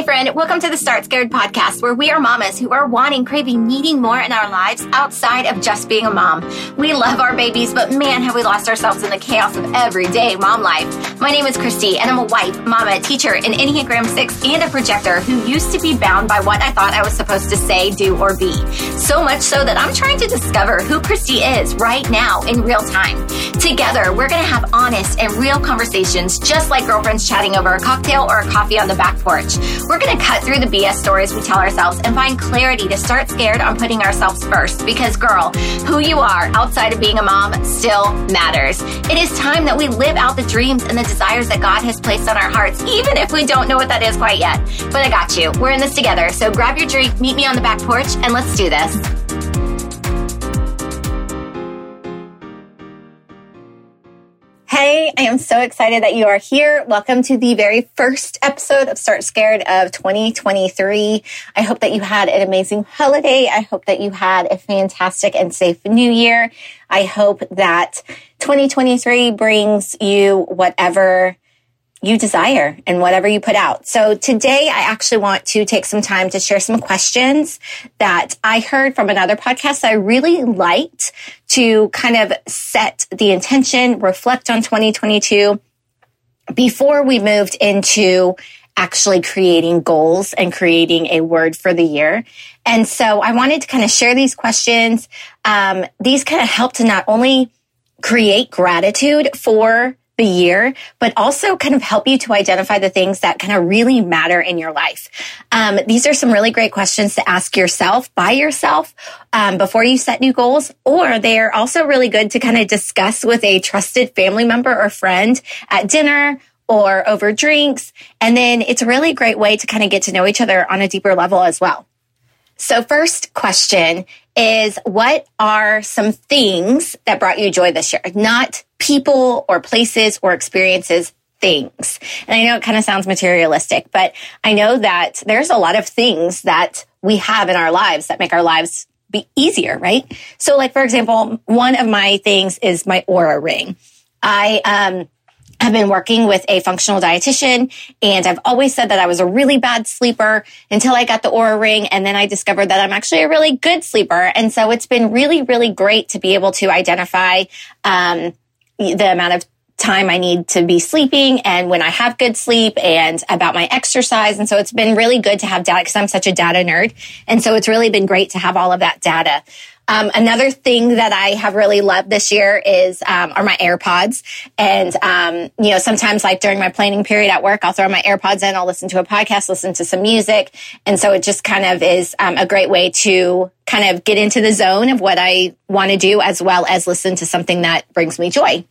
Hey, friend, welcome to the Start Scared podcast, where we are mamas who are wanting, craving, needing more in our lives outside of just being a mom. We love our babies, but man, have we lost ourselves in the chaos of everyday mom life. My name is Chrysty, and I'm a wife, mama, teacher, an Enneagram 6, and a projector who used to be bound by what I thought I was supposed to say, do, or be. So much so that I'm trying to discover who Chrysty is right now in real time. Together, we're going to have honest and real conversations, just like girlfriends chatting over a cocktail or a coffee on the back porch. We're going to cut through the BS stories we tell ourselves and find clarity to start scared on putting ourselves first. Because, girl, who you are outside of being a mom still matters. It is time that we live out the dreams and the desires that God has placed on our hearts, even if we don't know what that is quite yet. But I got you. We're in this together. So grab your drink, meet me on the back porch, and let's do this. Hey, I am so excited that you are here. Welcome to the very first episode of Start Scared of 2023. I hope that you had an amazing holiday. I hope that you had a fantastic and safe new year. I hope that 2023 brings you whatever you desire and whatever you put out. So today I actually want to take some time to share some questions that I heard from another podcast I really liked to kind of set the intention, reflect on 2022 before we moved into actually creating goals and creating a word for the year. And so I wanted to kind of share these questions. Um, these kind of help to not only create gratitude for the year, but also kind of help you to identify the things that kind of really matter in your life. Um, these are some really great questions to ask yourself by yourself um, before you set new goals, or they are also really good to kind of discuss with a trusted family member or friend at dinner or over drinks. And then it's a really great way to kind of get to know each other on a deeper level as well. So first question is what are some things that brought you joy this year? Not people or places or experiences, things. And I know it kind of sounds materialistic, but I know that there's a lot of things that we have in our lives that make our lives be easier, right? So like, for example, one of my things is my Oura ring. I, um, have been working with a functional dietitian and I've always said that I was a really bad sleeper until I got the Oura ring. And then I discovered that I'm actually a really good sleeper. And so it's been really, really great to be able to identify, um, the amount of time I need to be sleeping and when I have good sleep and about my exercise. And so it's been really good to have data because I'm such a data nerd. And so it's really been great to have all of that data. Um, another thing that I have really loved this year is um, are my AirPods, and um, you know sometimes like during my planning period at work, I'll throw my AirPods in, I'll listen to a podcast, listen to some music, and so it just kind of is um, a great way to kind of get into the zone of what I want to do, as well as listen to something that brings me joy.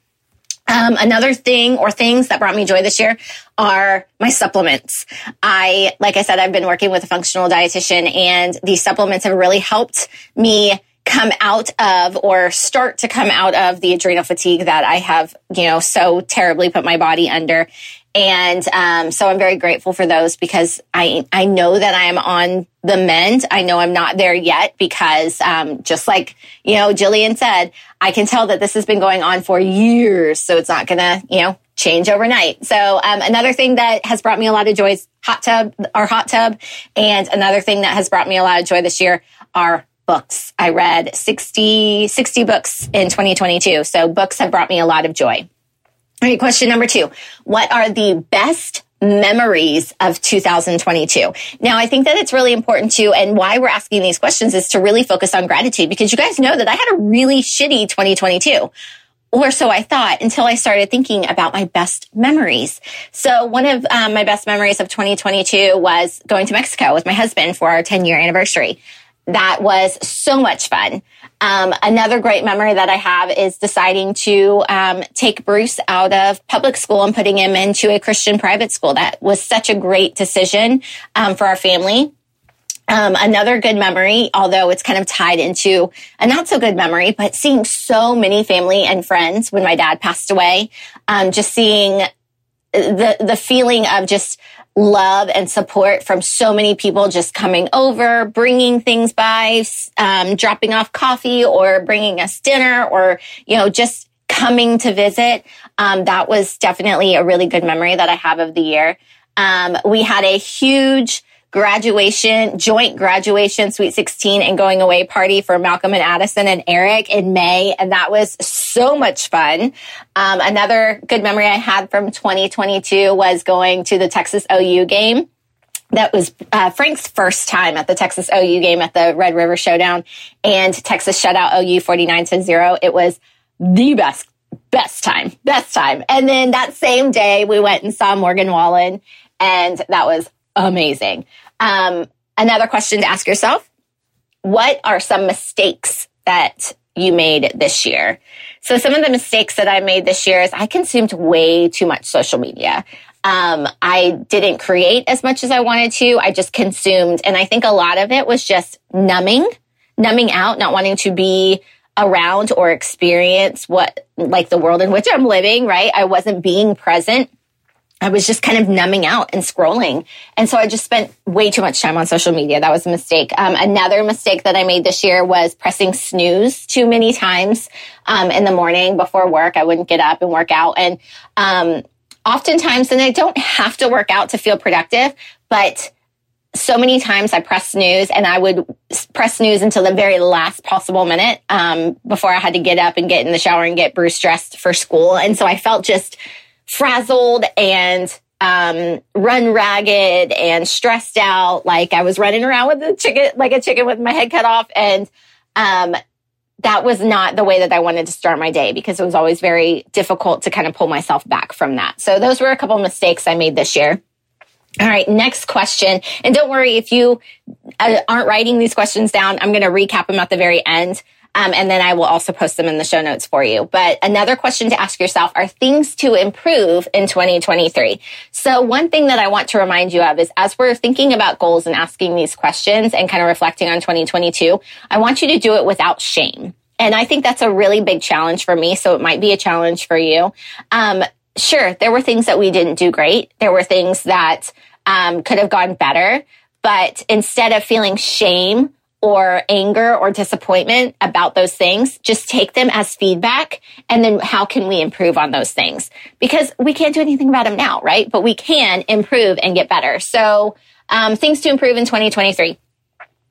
Um, another thing or things that brought me joy this year are my supplements. I, like I said, I've been working with a functional dietitian and these supplements have really helped me come out of or start to come out of the adrenal fatigue that I have, you know, so terribly put my body under. And um, so I'm very grateful for those because I I know that I am on the mend. I know I'm not there yet because um, just like you know Jillian said, I can tell that this has been going on for years. So it's not gonna you know change overnight. So um, another thing that has brought me a lot of joy is hot tub, our hot tub, and another thing that has brought me a lot of joy this year are books. I read 60, 60 books in 2022. So books have brought me a lot of joy. All right, question number two. What are the best memories of 2022. Now, I think that it's really important to, and why we're asking these questions is to really focus on gratitude because you guys know that I had a really shitty 2022. Or so I thought until I started thinking about my best memories. So one of um, my best memories of 2022 was going to Mexico with my husband for our 10 year anniversary that was so much fun. Um, another great memory that I have is deciding to um, take Bruce out of public school and putting him into a Christian private school. That was such a great decision um, for our family. Um, another good memory, although it's kind of tied into a not so good memory, but seeing so many family and friends when my dad passed away, um, just seeing the the feeling of just love and support from so many people just coming over, bringing things by, um, dropping off coffee or bringing us dinner or, you know, just coming to visit. Um, that was definitely a really good memory that I have of the year. Um, we had a huge graduation, joint graduation, sweet 16 and going away party for Malcolm and Addison and Eric in May. And that was so much fun. Um, another good memory I had from 2022 was going to the Texas OU game. That was uh, Frank's first time at the Texas OU game at the Red River Showdown and Texas shut out OU 49 to 0. It was the best, best time, best time. And then that same day we went and saw Morgan Wallen and that was amazing. Um, another question to ask yourself what are some mistakes that you made this year? So, some of the mistakes that I made this year is I consumed way too much social media. Um, I didn't create as much as I wanted to. I just consumed. And I think a lot of it was just numbing, numbing out, not wanting to be around or experience what, like the world in which I'm living, right? I wasn't being present. I was just kind of numbing out and scrolling. And so I just spent way too much time on social media. That was a mistake. Um, another mistake that I made this year was pressing snooze too many times um, in the morning before work. I wouldn't get up and work out. And um, oftentimes, and I don't have to work out to feel productive, but so many times I press snooze and I would press snooze until the very last possible minute um, before I had to get up and get in the shower and get Bruce dressed for school. And so I felt just frazzled and um, run ragged and stressed out. Like I was running around with a chicken, like a chicken with my head cut off. And, um, that was not the way that I wanted to start my day because it was always very difficult to kind of pull myself back from that. So those were a couple mistakes I made this year. All right, next question. And don't worry if you uh, aren't writing these questions down, I'm going to recap them at the very end. Um, and then I will also post them in the show notes for you. But another question to ask yourself are things to improve in 2023. So one thing that I want to remind you of is as we're thinking about goals and asking these questions and kind of reflecting on 2022, I want you to do it without shame. And I think that's a really big challenge for me. So it might be a challenge for you. Um, sure, there were things that we didn't do great. There were things that um, could have gone better. But instead of feeling shame or anger or disappointment about those things, just take them as feedback. And then how can we improve on those things? Because we can't do anything about them now, right? But we can improve and get better. So, um, things to improve in 2023.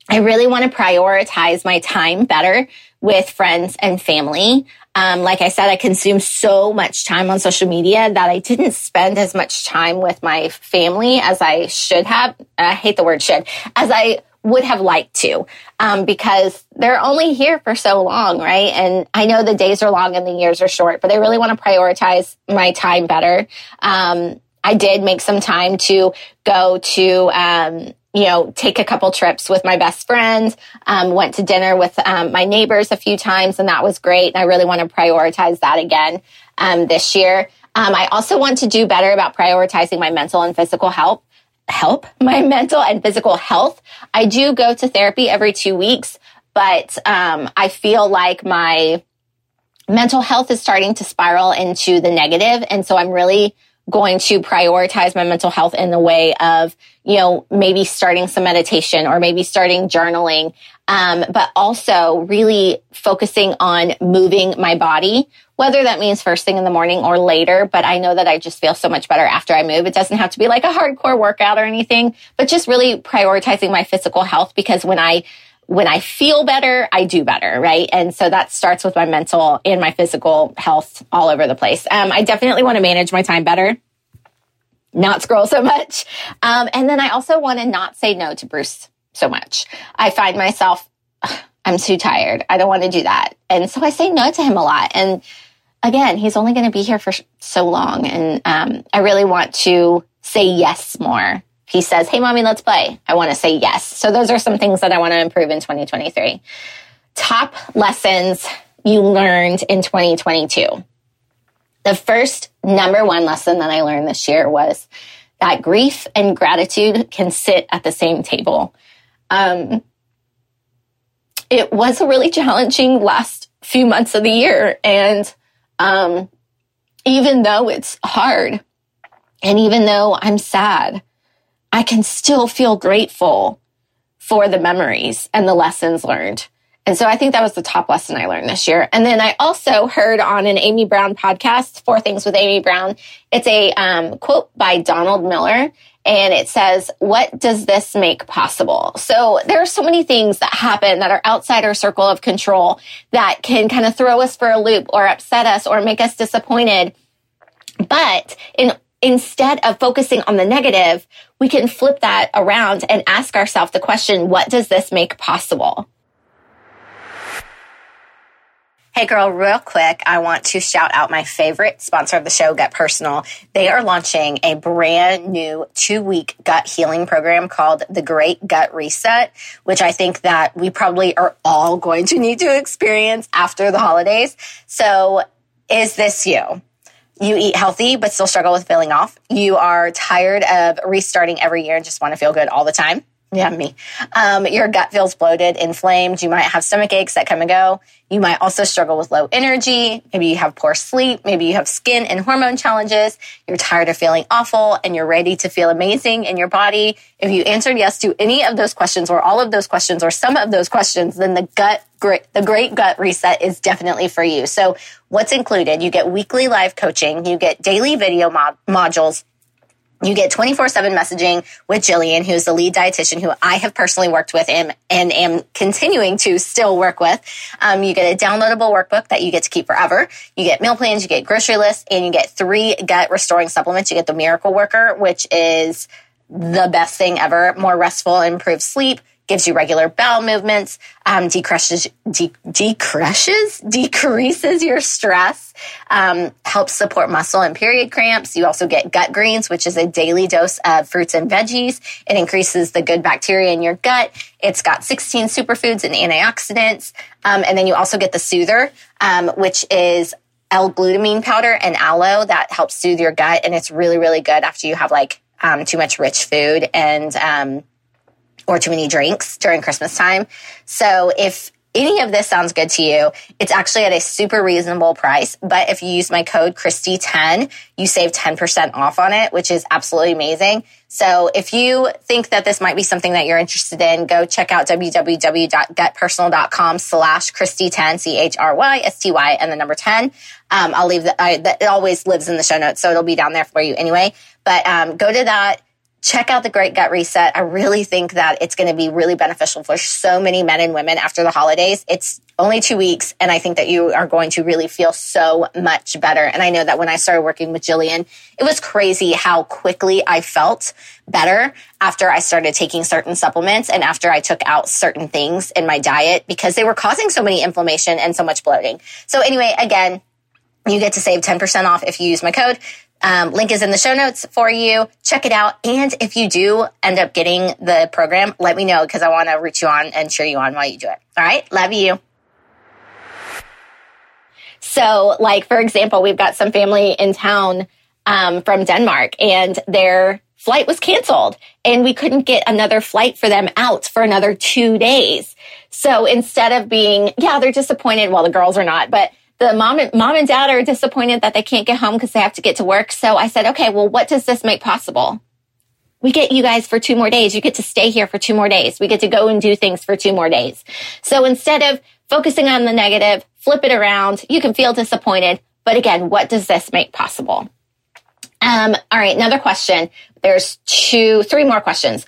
I really want to prioritize my time better with friends and family. Um, like I said, I consume so much time on social media that I didn't spend as much time with my family as I should have. I hate the word should, as I would have liked to um, because they're only here for so long, right? And I know the days are long and the years are short, but I really want to prioritize my time better. Um, I did make some time to go to, um, you know, take a couple trips with my best friend, um, went to dinner with um, my neighbors a few times, and that was great. And I really want to prioritize that again um, this year. I also want to do better about prioritizing my mental and physical health help my mental and physical health. I do go to therapy every two weeks, but um, I feel like my mental health is starting to spiral into the negative, and so I'm really going to prioritize my mental health in the way of, you know, maybe starting some meditation or maybe starting journaling, um, but also really focusing on moving my body, whether that means first thing in the morning or later. But I know that I just feel so much better after I move. It doesn't have to be like a hardcore workout or anything, but just really prioritizing my physical health because when I when I feel better, I do better, right? And so that starts with my mental and my physical health all over the place. Um, I definitely want to manage my time better, not scroll so much. Um, and then I also want to not say no to Bruce so much. I find myself, I'm too tired. I don't want to do that. And so I say no to him a lot. And again, he's only going to be here for so long. And um, I really want to say yes more. He says, Hey, mommy, let's play. I want to say yes. So those are some things that I want to improve in 2023. Top lessons you learned in 2022. The first number one lesson that I learned this year was that grief and gratitude can sit at the same table. Um, it was a really challenging last few months of the year. And um, even though it's hard and even though I'm sad, I can still feel grateful for the memories and the lessons learned. And so I think that was the top lesson I learned this year. And then I also heard on an Amy Brown podcast, Four Things with Amy Brown. It's a um, quote by Donald Miller. And it says, what does this make possible? So there are so many things that happen that are outside our circle of control that can kind of throw us for a loop or upset us or make us disappointed. But in instead of focusing on the negative, we can flip that around and ask ourselves the question, what does this make possible? Hey girl, real quick, I want to shout out my favorite sponsor of the show, Gut Personal. They are launching a brand new two week gut healing program called the Great Gut Reset, which I think that we probably are all going to need to experience after the holidays. So is this you? You eat healthy, but still struggle with feeling off. You are tired of restarting every year and just want to feel good all the time. Yeah, me. Um, your gut feels bloated, inflamed. You might have stomach aches that come and go. You might also struggle with low energy. Maybe you have poor sleep. Maybe you have skin and hormone challenges. You're tired of feeling awful and you're ready to feel amazing in your body. If you answered yes to any of those questions or all of those questions or some of those questions, then the gut, great, the great gut reset is definitely for you. So what's included? You get weekly live coaching. You get daily video mod- modules you get 24 7 messaging with Jillian, who's the lead dietitian who I have personally worked with and, and am continuing to still work with. Um, you get a downloadable workbook that you get to keep forever. You get meal plans, you get grocery lists, and you get three gut restoring supplements. You get the Miracle Worker, which is the best thing ever, more restful, improved sleep, gives you regular bowel movements, um, decreases, de- decreases, decreases your stress, um, helps support muscle and period cramps. You also get gut greens, which is a daily dose of fruits and veggies. It increases the good bacteria in your gut. It's got 16 superfoods and antioxidants. Um, and then you also get the soother, um, which is L-glutamine powder and aloe that helps soothe your gut. And it's really, really good after you have like um, too much rich food and um, or too many drinks during Christmas time. So if any of this sounds good to you, it's actually at a super reasonable price. But if you use my code Chrysty10, you save 10% off on it, which is absolutely amazing. So if you think that this might be something that you're interested in, go check out www.gutpersonal.com slash Chrysty10, C-H-R-Y-S-T-Y, and the number 10. Um, I'll leave that, it always lives in the show notes, so it'll be down there for you anyway. But um, go to that check out the Great Gut Reset. I really think that it's going to be really beneficial for so many men and women after the holidays. It's only two weeks, and I think that you are going to really feel so much better. And I know that when I started working with Jillian, it was crazy how quickly I felt better after I started taking certain supplements and after I took out certain things in my diet because they were causing so many inflammation and so much bloating. So anyway, again, you get to save 10% off if you use my code. Um, link is in the show notes for you. Check it out. And if you do end up getting the program, let me know because I want to root you on and cheer you on while you do it. All right. Love you. So, like, for example, we've got some family in town um, from Denmark and their flight was canceled and we couldn't get another flight for them out for another two days. So instead of being, yeah, they're disappointed. Well, the girls are not, but the mom and mom and dad are disappointed that they can't get home because they have to get to work. So I said, okay, well, what does this make possible? We get you guys for two more days. You get to stay here for two more days. We get to go and do things for two more days. So instead of focusing on the negative, flip it around. You can feel disappointed. But again, what does this make possible? Um, all right. Another question. There's two, three more questions.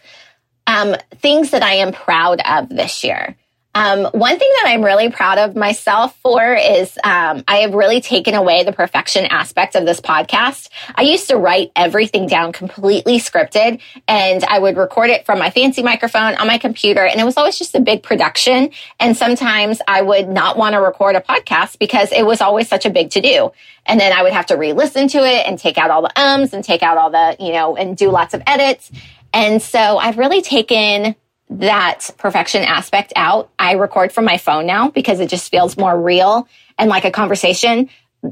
Um, things that I am proud of this year. Um, one thing that I'm really proud of myself for is um, I have really taken away the perfection aspect of this podcast. I used to write everything down completely scripted and I would record it from my fancy microphone on my computer and it was always just a big production. And sometimes I would not want to record a podcast because it was always such a big to do. And then I would have to re-listen to it and take out all the ums and take out all the, you know, and do lots of edits. And so I've really taken that perfection aspect out. I record from my phone now because it just feels more real and like a conversation.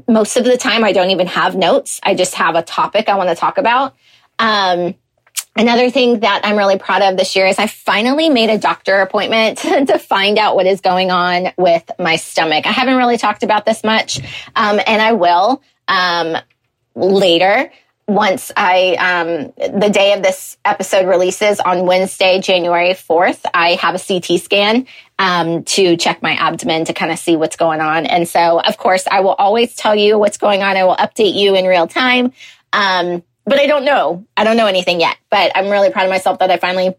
Most of the time, I don't even have notes. I just have a topic I want to talk about. Um, another thing that I'm really proud of this year is I finally made a doctor appointment to find out what is going on with my stomach. I haven't really talked about this much, um, and I will um, later once I, um, the day of this episode releases on Wednesday, January 4th, I have a CT scan, um, to check my abdomen to kind of see what's going on. And so, of course, I will always tell you what's going on. I will update you in real time. Um, but I don't know. I don't know anything yet, but I'm really proud of myself that I finally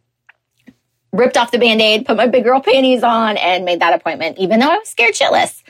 ripped off the band-aid, put my big girl panties on and made that appointment, even though I was scared shitless.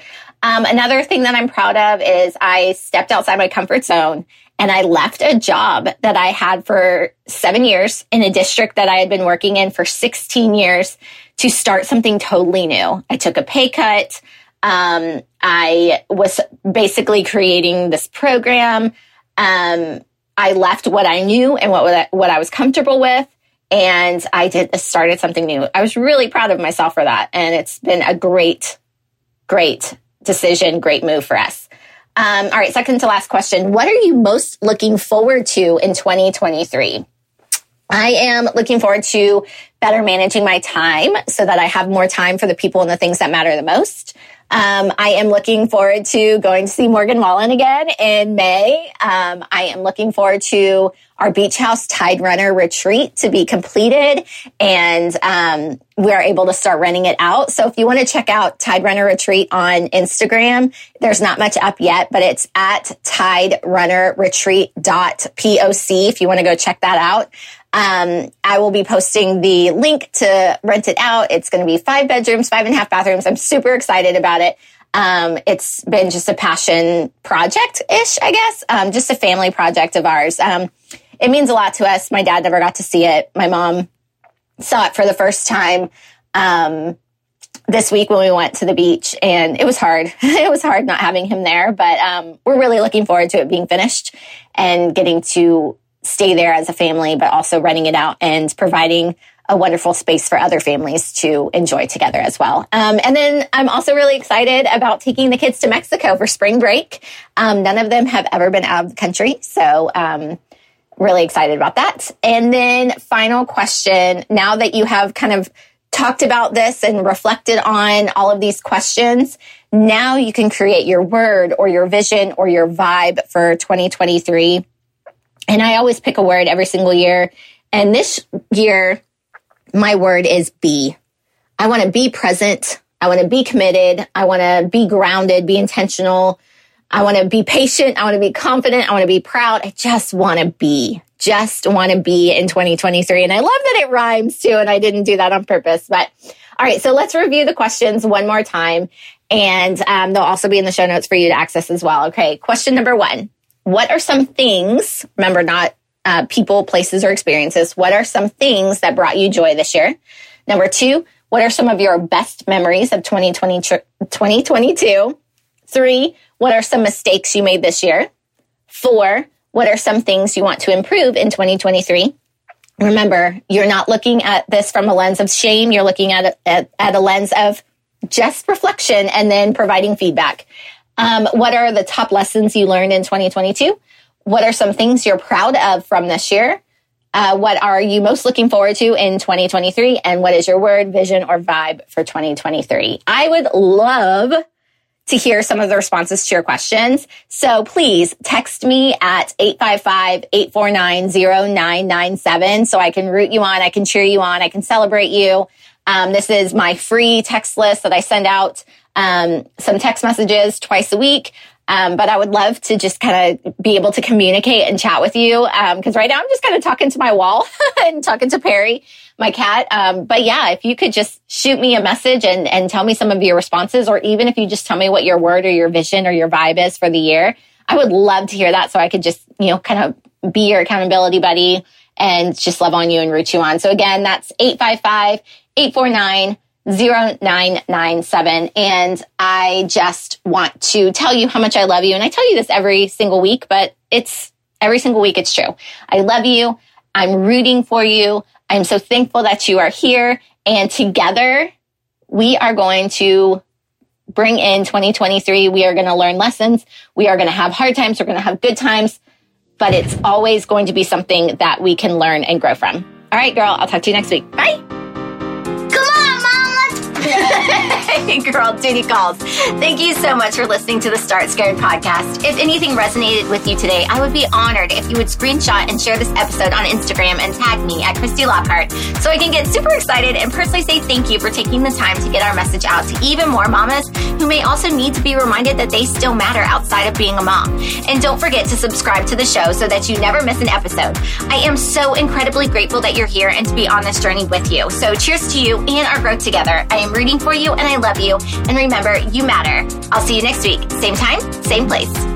Um, another thing that I'm proud of is I stepped outside my comfort zone and I left a job that I had for seven years in a district that I had been working in for 16 years to start something totally new. I took a pay cut. Um, I was basically creating this program. Um, I left what I knew and what, what I was comfortable with. And I did started something new. I was really proud of myself for that. And it's been a great, great decision, great move for us. Um, all right, second to last question. What are you most looking forward to in 2023? I am looking forward to better managing my time so that I have more time for the people and the things that matter the most. Um, I am looking forward to going to see Morgan Wallen again in May. Um, I am looking forward to our beach house tide runner retreat to be completed and um, we are able to start renting it out. So if you want to check out Tide Runner Retreat on Instagram, there's not much up yet, but it's at Tide Runner if you want to go check that out. Um, I will be posting the link to rent it out. It's going to be five bedrooms, five and a half bathrooms. I'm super excited about it. Um, it's been just a passion project ish, I guess. Um, just a family project of ours. Um, it means a lot to us. My dad never got to see it. My mom saw it for the first time. Um, this week when we went to the beach and it was hard. it was hard not having him there, but um, we're really looking forward to it being finished and getting to stay there as a family, but also renting it out and providing a wonderful space for other families to enjoy together as well. Um, and then I'm also really excited about taking the kids to Mexico for spring break. Um, none of them have ever been out of the country. So, um, really excited about that. And then final question. Now that you have kind of talked about this and reflected on all of these questions, now you can create your word or your vision or your vibe for 2023 and I always pick a word every single year. And this year, my word is be. I want to be present. I want to be committed. I want to be grounded, be intentional. I want to be patient. I want to be confident. I want to be proud. I just want to be, just want to be in 2023. And I love that it rhymes too. And I didn't do that on purpose, but all right. So let's review the questions one more time. And um, they'll also be in the show notes for you to access as well. Okay. Question number one what are some things, remember, not uh, people, places, or experiences, what are some things that brought you joy this year? Number two, what are some of your best memories of 2020, 2022? Three, what are some mistakes you made this year? Four, what are some things you want to improve in 2023? Remember, you're not looking at this from a lens of shame. You're looking at, at, at a lens of just reflection and then providing feedback. Um, what are the top lessons you learned in 2022? What are some things you're proud of from this year? Uh, what are you most looking forward to in 2023? And what is your word, vision, or vibe for 2023? I would love to hear some of the responses to your questions. So please text me at 855-849-0997 so I can root you on, I can cheer you on, I can celebrate you. Um, this is my free text list that I send out um, some text messages twice a week. Um, but I would love to just kind of be able to communicate and chat with you. Um, cause right now I'm just kind of talking to my wall and talking to Perry, my cat. Um, but yeah, if you could just shoot me a message and, and tell me some of your responses, or even if you just tell me what your word or your vision or your vibe is for the year, I would love to hear that. So I could just, you know, kind of be your accountability buddy and just love on you and root you on. So again, that's 855 849 0997. And I just want to tell you how much I love you. And I tell you this every single week, but it's every single week. It's true. I love you. I'm rooting for you. I'm so thankful that you are here. And together we are going to bring in 2023. We are going to learn lessons. We are going to have hard times. We're going to have good times, but it's always going to be something that we can learn and grow from. All right, girl. I'll talk to you next week. Bye. Hey, girl, duty calls. Thank you so much for listening to the Start Scared podcast. If anything resonated with you today, I would be honored if you would screenshot and share this episode on Instagram and tag me at Chrysty Lockhart so I can get super excited and personally say thank you for taking the time to get our message out to even more mamas who may also need to be reminded that they still matter outside of being a mom. And don't forget to subscribe to the show so that you never miss an episode. I am so incredibly grateful that you're here and to be on this journey with you. So cheers to you and our growth together. I am rooting for you and I love you. And remember, you matter. I'll see you next week. Same time, same place.